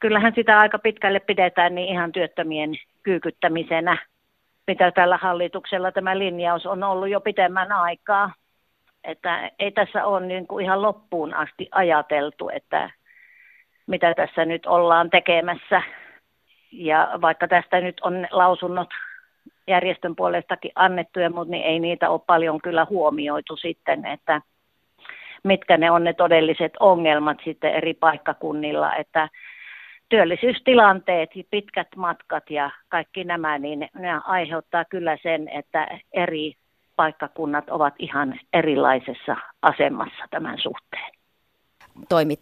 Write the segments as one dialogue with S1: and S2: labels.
S1: kyllähän sitä aika pitkälle pidetään niin ihan työttömien kyykyttämisenä, mitä tällä hallituksella tämä linjaus on ollut jo pitemmän aikaa. Että ei tässä ole niin kuin ihan loppuun asti ajateltu, että mitä tässä nyt ollaan tekemässä. Ja vaikka tästä nyt on lausunnot järjestön puolestakin annettuja, mutta niin ei niitä ole paljon kyllä huomioitu sitten, että mitkä ne on ne todelliset ongelmat sitten eri paikkakunnilla, että työllisyystilanteet, pitkät matkat ja kaikki nämä, niin ne aiheuttaa kyllä sen, että eri paikkakunnat ovat ihan erilaisessa asemassa tämän suhteen.
S2: Toimit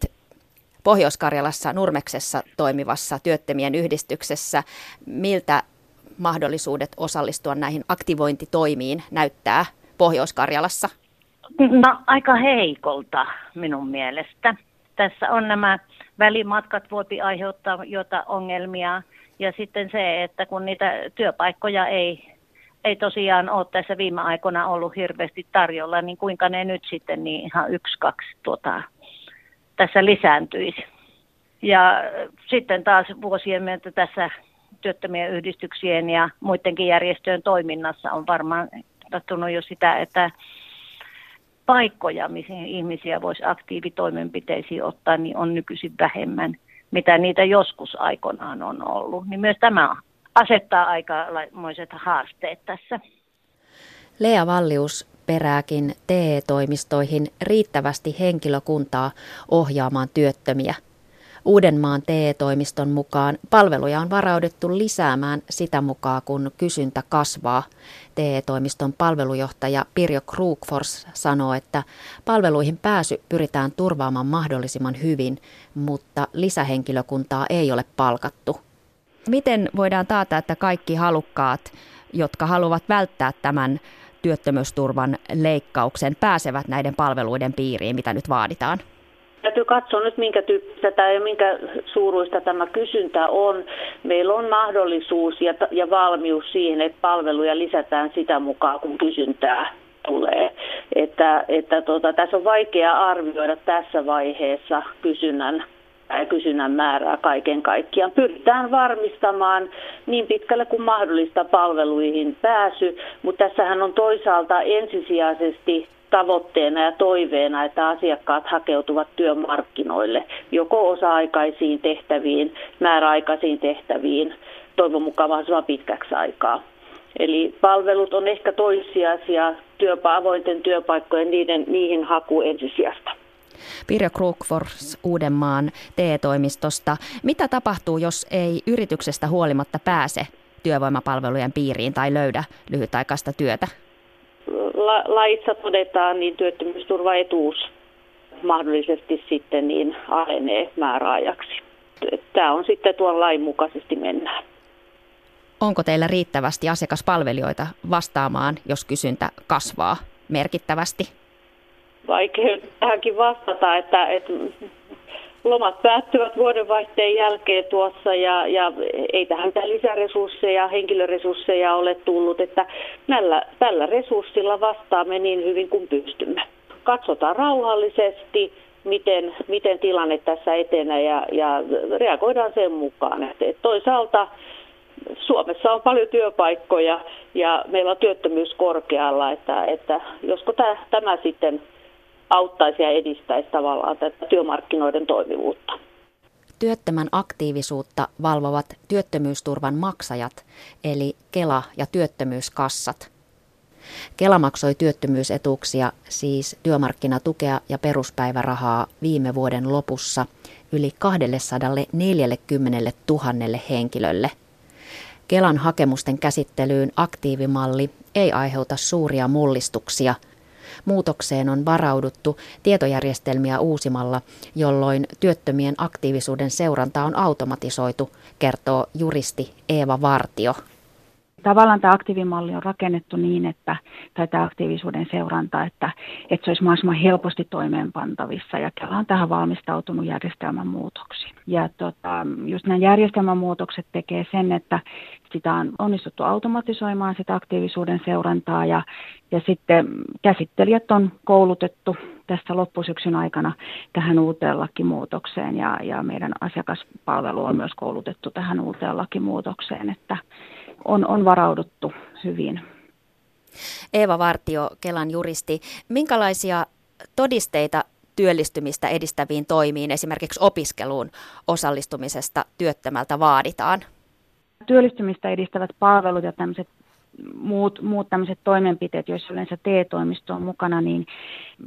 S2: Pohjois-Karjalassa Nurmeksessa toimivassa työttömien yhdistyksessä. Miltä mahdollisuudet osallistua näihin aktivointitoimiin näyttää Pohjois-Karjalassa?
S1: No aika heikolta minun mielestä. Tässä on nämä välimatkat voipi aiheuttaa jota ongelmia ja sitten se, että kun niitä työpaikkoja ei, ei tosiaan ole tässä viime aikoina ollut hirveästi tarjolla, niin kuinka ne nyt sitten niin ihan yksi, kaksi tuota, tässä lisääntyisi. Ja sitten taas vuosien myötä tässä työttömien yhdistyksien ja muidenkin järjestöjen toiminnassa on varmaan tapahtunut jo sitä, että paikkoja, mihin ihmisiä voisi aktiivitoimenpiteisiin ottaa, niin on nykyisin vähemmän, mitä niitä joskus aikoinaan on ollut. Niin myös tämä asettaa aikamoiset haasteet tässä.
S2: Lea Vallius perääkin TE-toimistoihin riittävästi henkilökuntaa ohjaamaan työttömiä – Uudenmaan TE-toimiston mukaan palveluja on varauduttu lisäämään sitä mukaan, kun kysyntä kasvaa. TE-toimiston palvelujohtaja Pirjo Krugfors sanoo, että palveluihin pääsy pyritään turvaamaan mahdollisimman hyvin, mutta lisähenkilökuntaa ei ole palkattu. Miten voidaan taata, että kaikki halukkaat, jotka haluavat välttää tämän työttömyysturvan leikkauksen, pääsevät näiden palveluiden piiriin, mitä nyt vaaditaan?
S3: Täytyy katsoa nyt, minkä tyyppistä ja minkä suuruista tämä kysyntä on. Meillä on mahdollisuus ja, ja valmius siihen, että palveluja lisätään sitä mukaan, kun kysyntää tulee. Että, että tota, tässä on vaikea arvioida tässä vaiheessa kysynnän ja kysynnän määrää kaiken kaikkiaan. Pyritään varmistamaan niin pitkälle kuin mahdollista palveluihin pääsy, mutta tässähän on toisaalta ensisijaisesti tavoitteena ja toiveena, että asiakkaat hakeutuvat työmarkkinoille joko osa-aikaisiin tehtäviin, määräaikaisiin tehtäviin, toivon mukaan mahdollisimman pitkäksi aikaa. Eli palvelut on ehkä toissijaisia, työpa, avointen työpaikkojen niiden, niihin haku ensisijasta.
S2: Pirjo Krugfors Uudenmaan TE-toimistosta. Mitä tapahtuu, jos ei yrityksestä huolimatta pääse työvoimapalvelujen piiriin tai löydä lyhytaikaista työtä?
S3: La, laissa todetaan, niin työttömyysturvaetuus mahdollisesti sitten niin alenee määräajaksi. Tämä on sitten tuon lain mukaisesti mennään.
S2: Onko teillä riittävästi asiakaspalvelijoita vastaamaan, jos kysyntä kasvaa merkittävästi?
S3: Vaikea tähänkin vastata, että, että lomat päättyvät vuodenvaihteen jälkeen tuossa ja, ja ei tähän mitään lisäresursseja, henkilöresursseja ole tullut, että näillä, tällä resurssilla vastaamme niin hyvin kuin pystymme. Katsotaan rauhallisesti, miten, miten tilanne tässä etenee ja, ja reagoidaan sen mukaan. että toisaalta Suomessa on paljon työpaikkoja ja meillä on työttömyys korkealla, että, että josko tämä, tämä sitten auttaisi ja edistäisi tavallaan tätä työmarkkinoiden toimivuutta.
S2: Työttömän aktiivisuutta valvovat työttömyysturvan maksajat, eli Kela ja työttömyyskassat. Kela maksoi työttömyysetuuksia, siis työmarkkinatukea ja peruspäivärahaa viime vuoden lopussa yli 240 000 henkilölle. Kelan hakemusten käsittelyyn aktiivimalli ei aiheuta suuria mullistuksia – Muutokseen on varauduttu tietojärjestelmiä uusimalla, jolloin työttömien aktiivisuuden seuranta on automatisoitu, kertoo juristi Eeva Vartio.
S4: Tavallaan tämä aktiivimalli on rakennettu niin, että, tai tämä aktiivisuuden seuranta, että, että se olisi mahdollisimman helposti toimeenpantavissa ja Kela on tähän valmistautunut järjestelmän muutoksiin. Ja tota, just nämä järjestelmän muutokset tekee sen, että sitä on onnistuttu automatisoimaan sitä aktiivisuuden seurantaa ja, ja sitten käsittelijät on koulutettu tässä loppusyksyn aikana tähän uuteen lakimuutokseen ja, ja meidän asiakaspalvelu on myös koulutettu tähän uuteen lakimuutokseen, että on, on varauduttu hyvin.
S2: Eeva Vartio, Kelan juristi, minkälaisia todisteita työllistymistä edistäviin toimiin, esimerkiksi opiskeluun osallistumisesta työttömältä vaaditaan?
S4: Työllistymistä edistävät palvelut ja tämmöiset muut, muut tämmöiset toimenpiteet, joissa yleensä TE-toimisto on mukana, niin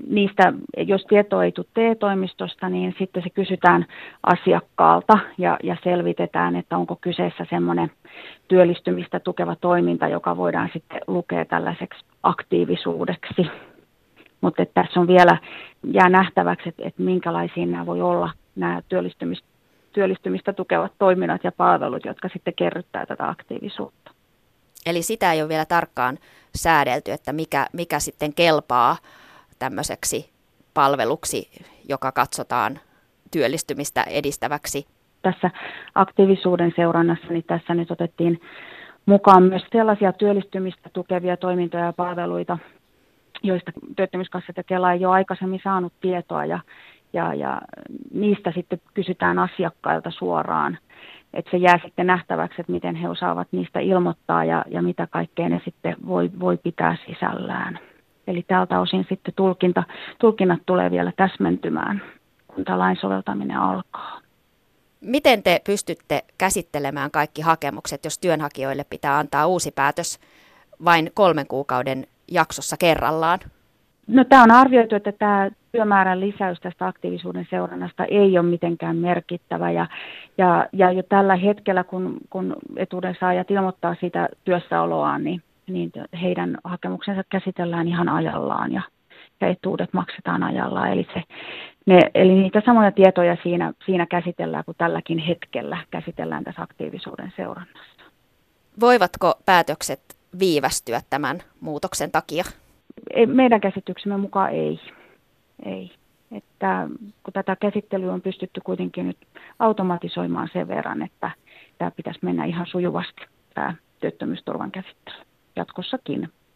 S4: niistä, jos tieto ei tule TE-toimistosta, niin sitten se kysytään asiakkaalta ja, ja selvitetään, että onko kyseessä semmoinen työllistymistä tukeva toiminta, joka voidaan sitten lukea tällaiseksi aktiivisuudeksi. Mutta tässä on vielä, jää nähtäväksi, että, että minkälaisia nämä voi olla, nämä työllistymistä, työllistymistä tukevat toiminnot ja palvelut, jotka sitten kerryttää tätä aktiivisuutta.
S2: Eli sitä ei ole vielä tarkkaan säädelty, että mikä, mikä sitten kelpaa tämmöiseksi palveluksi, joka katsotaan työllistymistä edistäväksi.
S4: Tässä aktiivisuuden seurannassa niin tässä nyt otettiin mukaan myös sellaisia työllistymistä tukevia toimintoja ja palveluita, joista työttömyyskassat ja Kela ei ole aikaisemmin saanut tietoa ja, ja, ja niistä sitten kysytään asiakkailta suoraan että se jää sitten nähtäväksi, että miten he osaavat niistä ilmoittaa ja, ja mitä kaikkea ne sitten voi, voi pitää sisällään. Eli tältä osin sitten tulkinta, tulkinnat tulee vielä täsmentymään, kun tämä lain soveltaminen alkaa.
S2: Miten te pystytte käsittelemään kaikki hakemukset, jos työnhakijoille pitää antaa uusi päätös vain kolmen kuukauden jaksossa kerrallaan?
S4: No tämä on arvioitu, että tämä työmäärän lisäys tästä aktiivisuuden seurannasta ei ole mitenkään merkittävä. Ja, ja, ja jo tällä hetkellä, kun, kun etuuden saajat ilmoittaa siitä työssäoloaan, niin, niin heidän hakemuksensa käsitellään ihan ajallaan ja, ja etuudet maksetaan ajallaan. Eli, se, ne, eli niitä samoja tietoja siinä, siinä käsitellään kuin tälläkin hetkellä käsitellään tässä aktiivisuuden seurannassa.
S2: Voivatko päätökset viivästyä tämän muutoksen takia?
S4: Ei, meidän käsityksemme mukaan ei ei. Että kun tätä käsittelyä on pystytty kuitenkin nyt automatisoimaan sen verran, että tämä pitäisi mennä ihan sujuvasti tämä työttömyysturvan käsittely jatkossakin.